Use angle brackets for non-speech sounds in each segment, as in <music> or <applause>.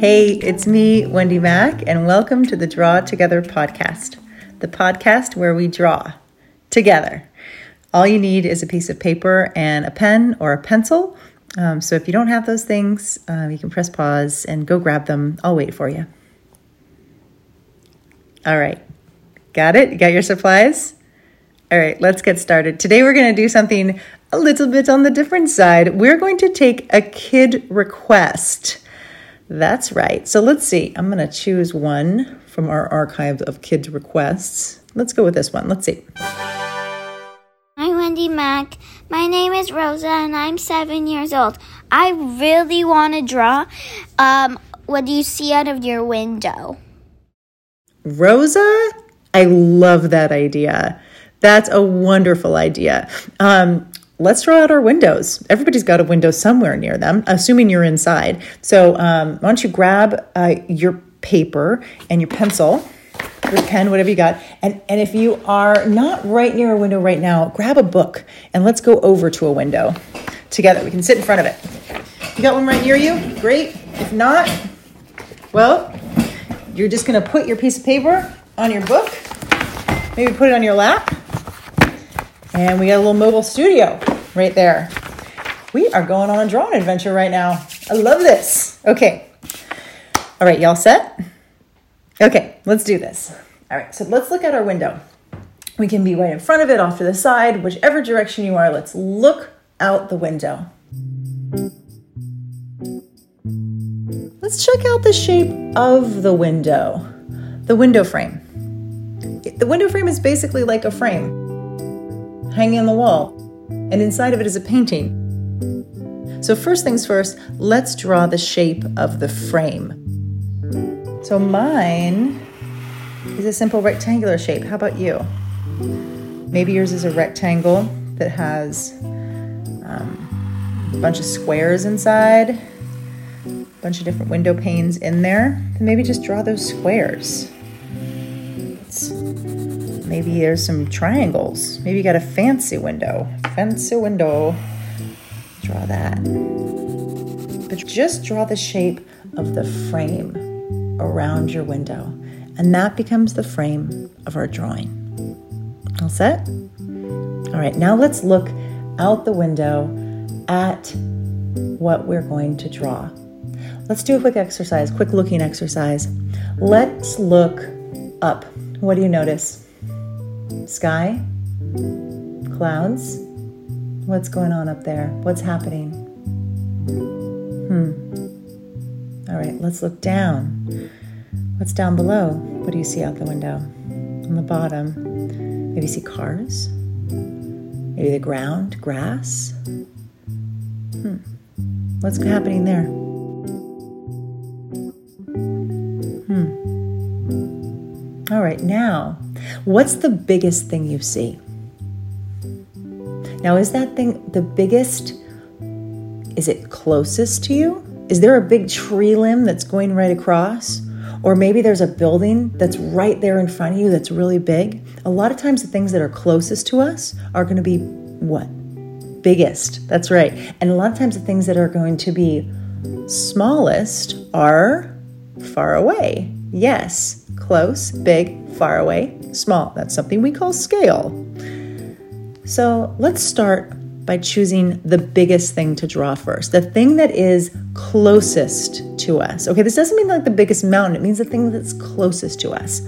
Hey, it's me, WendyMac, and welcome to the Draw Together podcast, the podcast where we draw together. All you need is a piece of paper and a pen or a pencil. Um, so if you don't have those things, uh, you can press pause and go grab them. I'll wait for you. All right. Got it? You got your supplies? All right, let's get started. Today we're going to do something a little bit on the different side. We're going to take a kid request. That's right. So let's see. I'm going to choose one from our archive of kids' requests. Let's go with this one. Let's see. Hi, WendyMac. My name is Rosa, and I'm seven years old. I really want to draw. Um, what do you see out of your window? Rosa, I love that idea. That's a wonderful idea. Um, let's draw out our windows. Everybody's got a window somewhere near them, assuming you're inside. So um, why don't you grab uh, your paper and your pencil, your pen, whatever you got. And, and if you are not right near a window right now, grab a book and let's go over to a window together. We can sit in front of it. You got one right near you? Great. If not, well, you're just going to put your piece of paper on your book, maybe put it on your lap. And we got a little mobile studio right there. We are going on a drawing adventure right now. I love this. Okay. All right, y'all set? Okay, let's do this. All right, so let's look at our window. We can be right in front of it, off to the side, whichever direction you are. Let's look out the window. Let's check out the shape of the window, the window frame. The window frame is basically like a frame hanging on the wall and inside of it is a painting. So, first things first, let's draw the shape of the frame. So, mine is a simple rectangular shape. How about you? Maybe yours is a rectangle that has um, a bunch of squares inside, a bunch of different window panes in there. maybe just draw those squares. Maybe there's some triangles. Maybe you got a fancy window fancy window. Draw that. But just draw the shape of the frame around your window, and that becomes the frame of our drawing. All set? All right, now let's look out the window at what we're going to draw. Let's do a quick exercise, quick looking exercise. Let's look up. What do you notice? Sky? Clouds? What's going on up there? What's happening? Hmm. All right, let's look down. What's down below? What do you see out the window? On the bottom, maybe you see cars? Maybe the ground, grass? Hmm. What's happening there? Hmm. All right, now, what's the biggest thing you see? Now, is that thing the biggest? Is it closest to you? Is there a big tree limb that's going right across? Or maybe there's a building that's right there in front of you that's really big. A lot of times, the things that are closest to us are going to be what? Biggest. That's right. And a lot of times, the things that are going to be smallest are far away. Yes, close, big, far away, small. That's something we call scale. So let's start by choosing the biggest thing to draw first, the thing that is closest to us. Okay, this doesn't mean like the biggest mountain, it means the thing that's closest to us.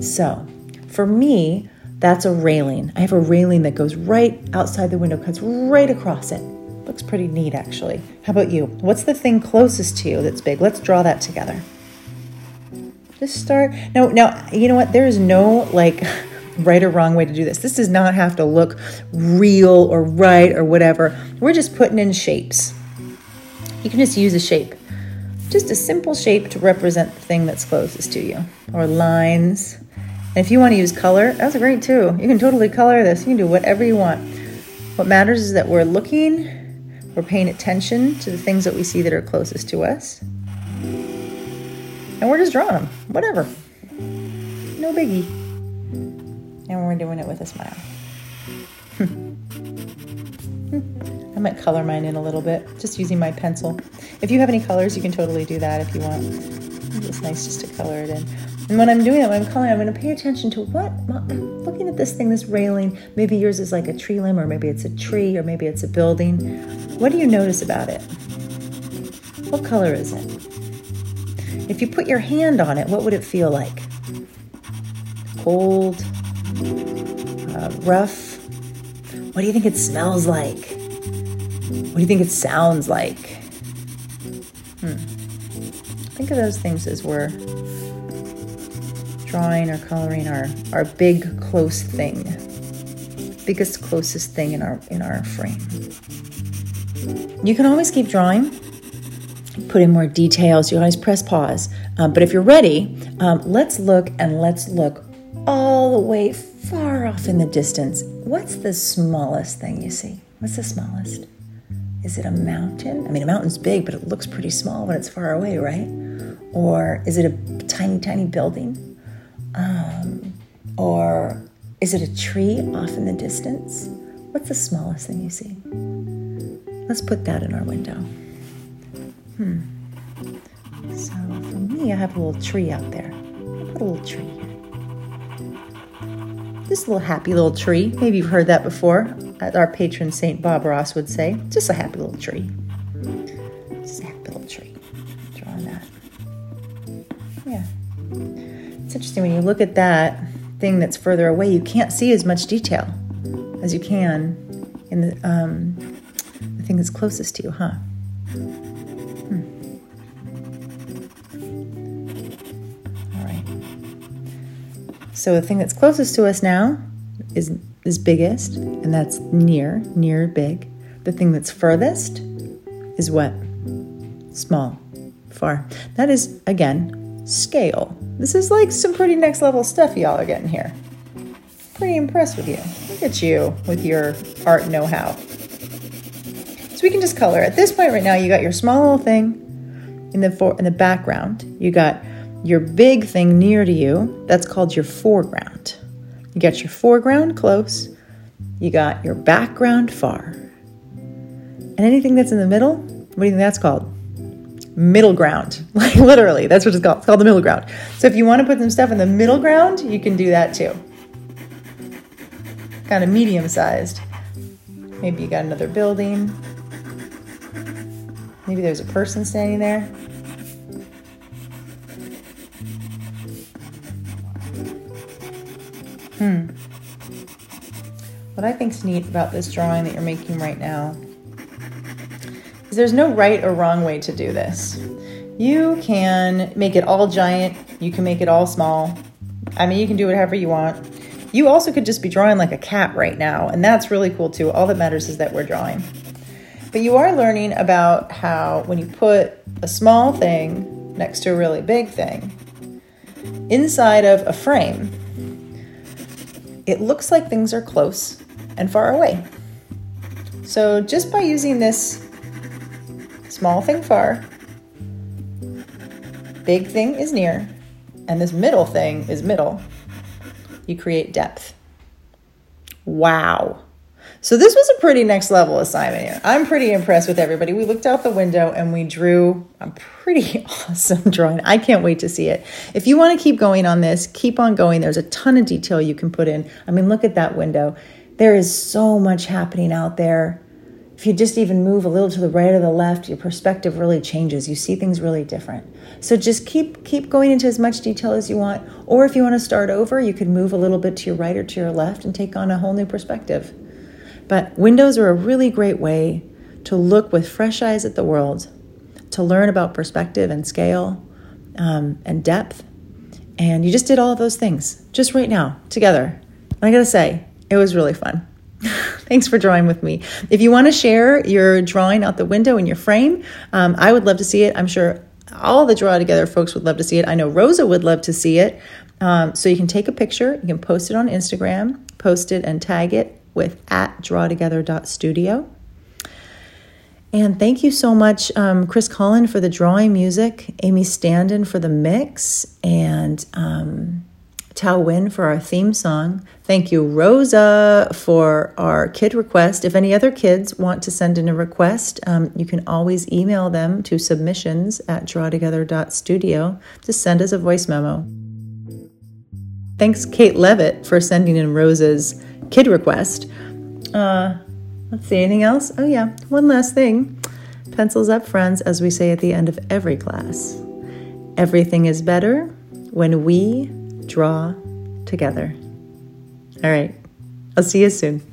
So for me, that's a railing. I have a railing that goes right outside the window, cuts right across it. Looks pretty neat, actually. How about you? What's the thing closest to you that's big? Let's draw that together. Just start. No, now, you know what? There is no like <laughs> right or wrong way to do this. This does not have to look real or right or whatever. We're just putting in shapes. You can just use a shape, just a simple shape to represent the thing that's closest to you, or lines. And if you want to use color, that's great too. You can totally color this. You can do whatever you want. What matters is that we're looking, we're paying attention to the things that we see that are closest to us. And we're just drawing them, whatever. No biggie and we're doing it with a smile. Hmm. I might color mine in a little bit, just using my pencil. If you have any colors, you can totally do that if you want. it's nice just to color it in. And when I'm doing it, when I'm coloring, I'm going to pay attention to what, I'm looking at this thing, this railing. Maybe yours is like a tree limb, or maybe it's a tree, or maybe it's a building. What do you notice about it? What color is it? If you put your hand on it, what would it feel like? Cold, uh, rough? What do you think it smells like? What do you think it sounds like? Hmm. Think of those things as we're drawing or coloring our, our big close thing, biggest closest thing in our in our frame. You can always keep drawing put in more details, you always press pause. Um, but if you're ready, um, let's look and let's look all the way far off in the distance. What's the smallest thing you see? What's the smallest? Is it a mountain? I mean, a mountain's big, but it looks pretty small when it's far away, right? Or is it a tiny, tiny building? Um, or is it a tree off in the distance? What's the smallest thing you see? Let's put that in our window. Hmm. So for me, I have a little tree out there. I'll put a little tree here. This little happy little tree. Maybe you've heard that before. Our patron Saint Bob Ross would say, just a happy little tree. Just a happy little tree. Drawing that. Yeah. It's interesting when you look at that thing that's further away, you can't see as much detail as you can in the um, the thing that's closest to you, huh? So the thing that's closest to us now is is biggest, and that's near, near big. The thing that's furthest is what? Small, far. That is again scale. This is like some pretty next level stuff y'all are getting here. Pretty impressed with you. Look at you with your art know-how. So we can just color. At this point right now, you got your small little thing in the for, in the background. You got your big thing near to you, that's called your foreground. You got your foreground close, you got your background far. And anything that's in the middle, what do you think that's called? Middle ground. <laughs> Like literally, that's what it's called. It's called the middle ground. So if you want to put some stuff in the middle ground, you can do that too. Kind of medium sized. Maybe you got another building. Maybe there's a person standing there. What I think is neat about this drawing that you're making right now is there's no right or wrong way to do this. You can make it all giant, you can make it all small. I mean, you can do whatever you want. You also could just be drawing like a cat right now, and that's really cool too. All that matters is that we're drawing. But you are learning about how when you put a small thing next to a really big thing inside of a frame, it looks like things are close and far away. So just by using this small thing far, big thing is near, and this middle thing is middle, you create depth. Wow. So this was a pretty next level assignment here. I'm pretty impressed with everybody. We looked out the window and we drew a pretty <laughs> awesome drawing. I can't wait to see it. If you want to keep going on this, keep on going. There's a ton of detail you can put in. I mean, look at that window. There is so much happening out there. If you just even move a little to the right or the left, your perspective really changes. You see things really different. So just keep keep going into as much detail as you want. Or if you want to start over, you could move a little bit to your right or to your left and take on a whole new perspective. But windows are a really great way to look with fresh eyes at the world, to learn about perspective and scale um, and depth. And you just did all of those things just right now together. And I gotta say, it was really fun. <laughs> Thanks for drawing with me. If you want to share your drawing out the window in your frame, um, I would love to see it. I'm sure all the Draw Together folks would love to see it. I know Rosa would love to see it. Um, so you can take a picture, you can post it on Instagram, post it and tag it with at drawtogether.studio. And thank you so much, um, Chris Collin, for the drawing music, Amy Standen for the mix, and um, Tao Win for our theme song. Thank you, Rosa, for our kid request. If any other kids want to send in a request, um, you can always email them to submissions at drawtogether.studio to send us a voice memo. Thanks, Kate Levitt, for sending in Rosa's kid request. Uh, let's see, anything else? Oh, yeah, one last thing. Pencils up, friends, as we say at the end of every class. Everything is better when we draw together. All right, I'll see you soon.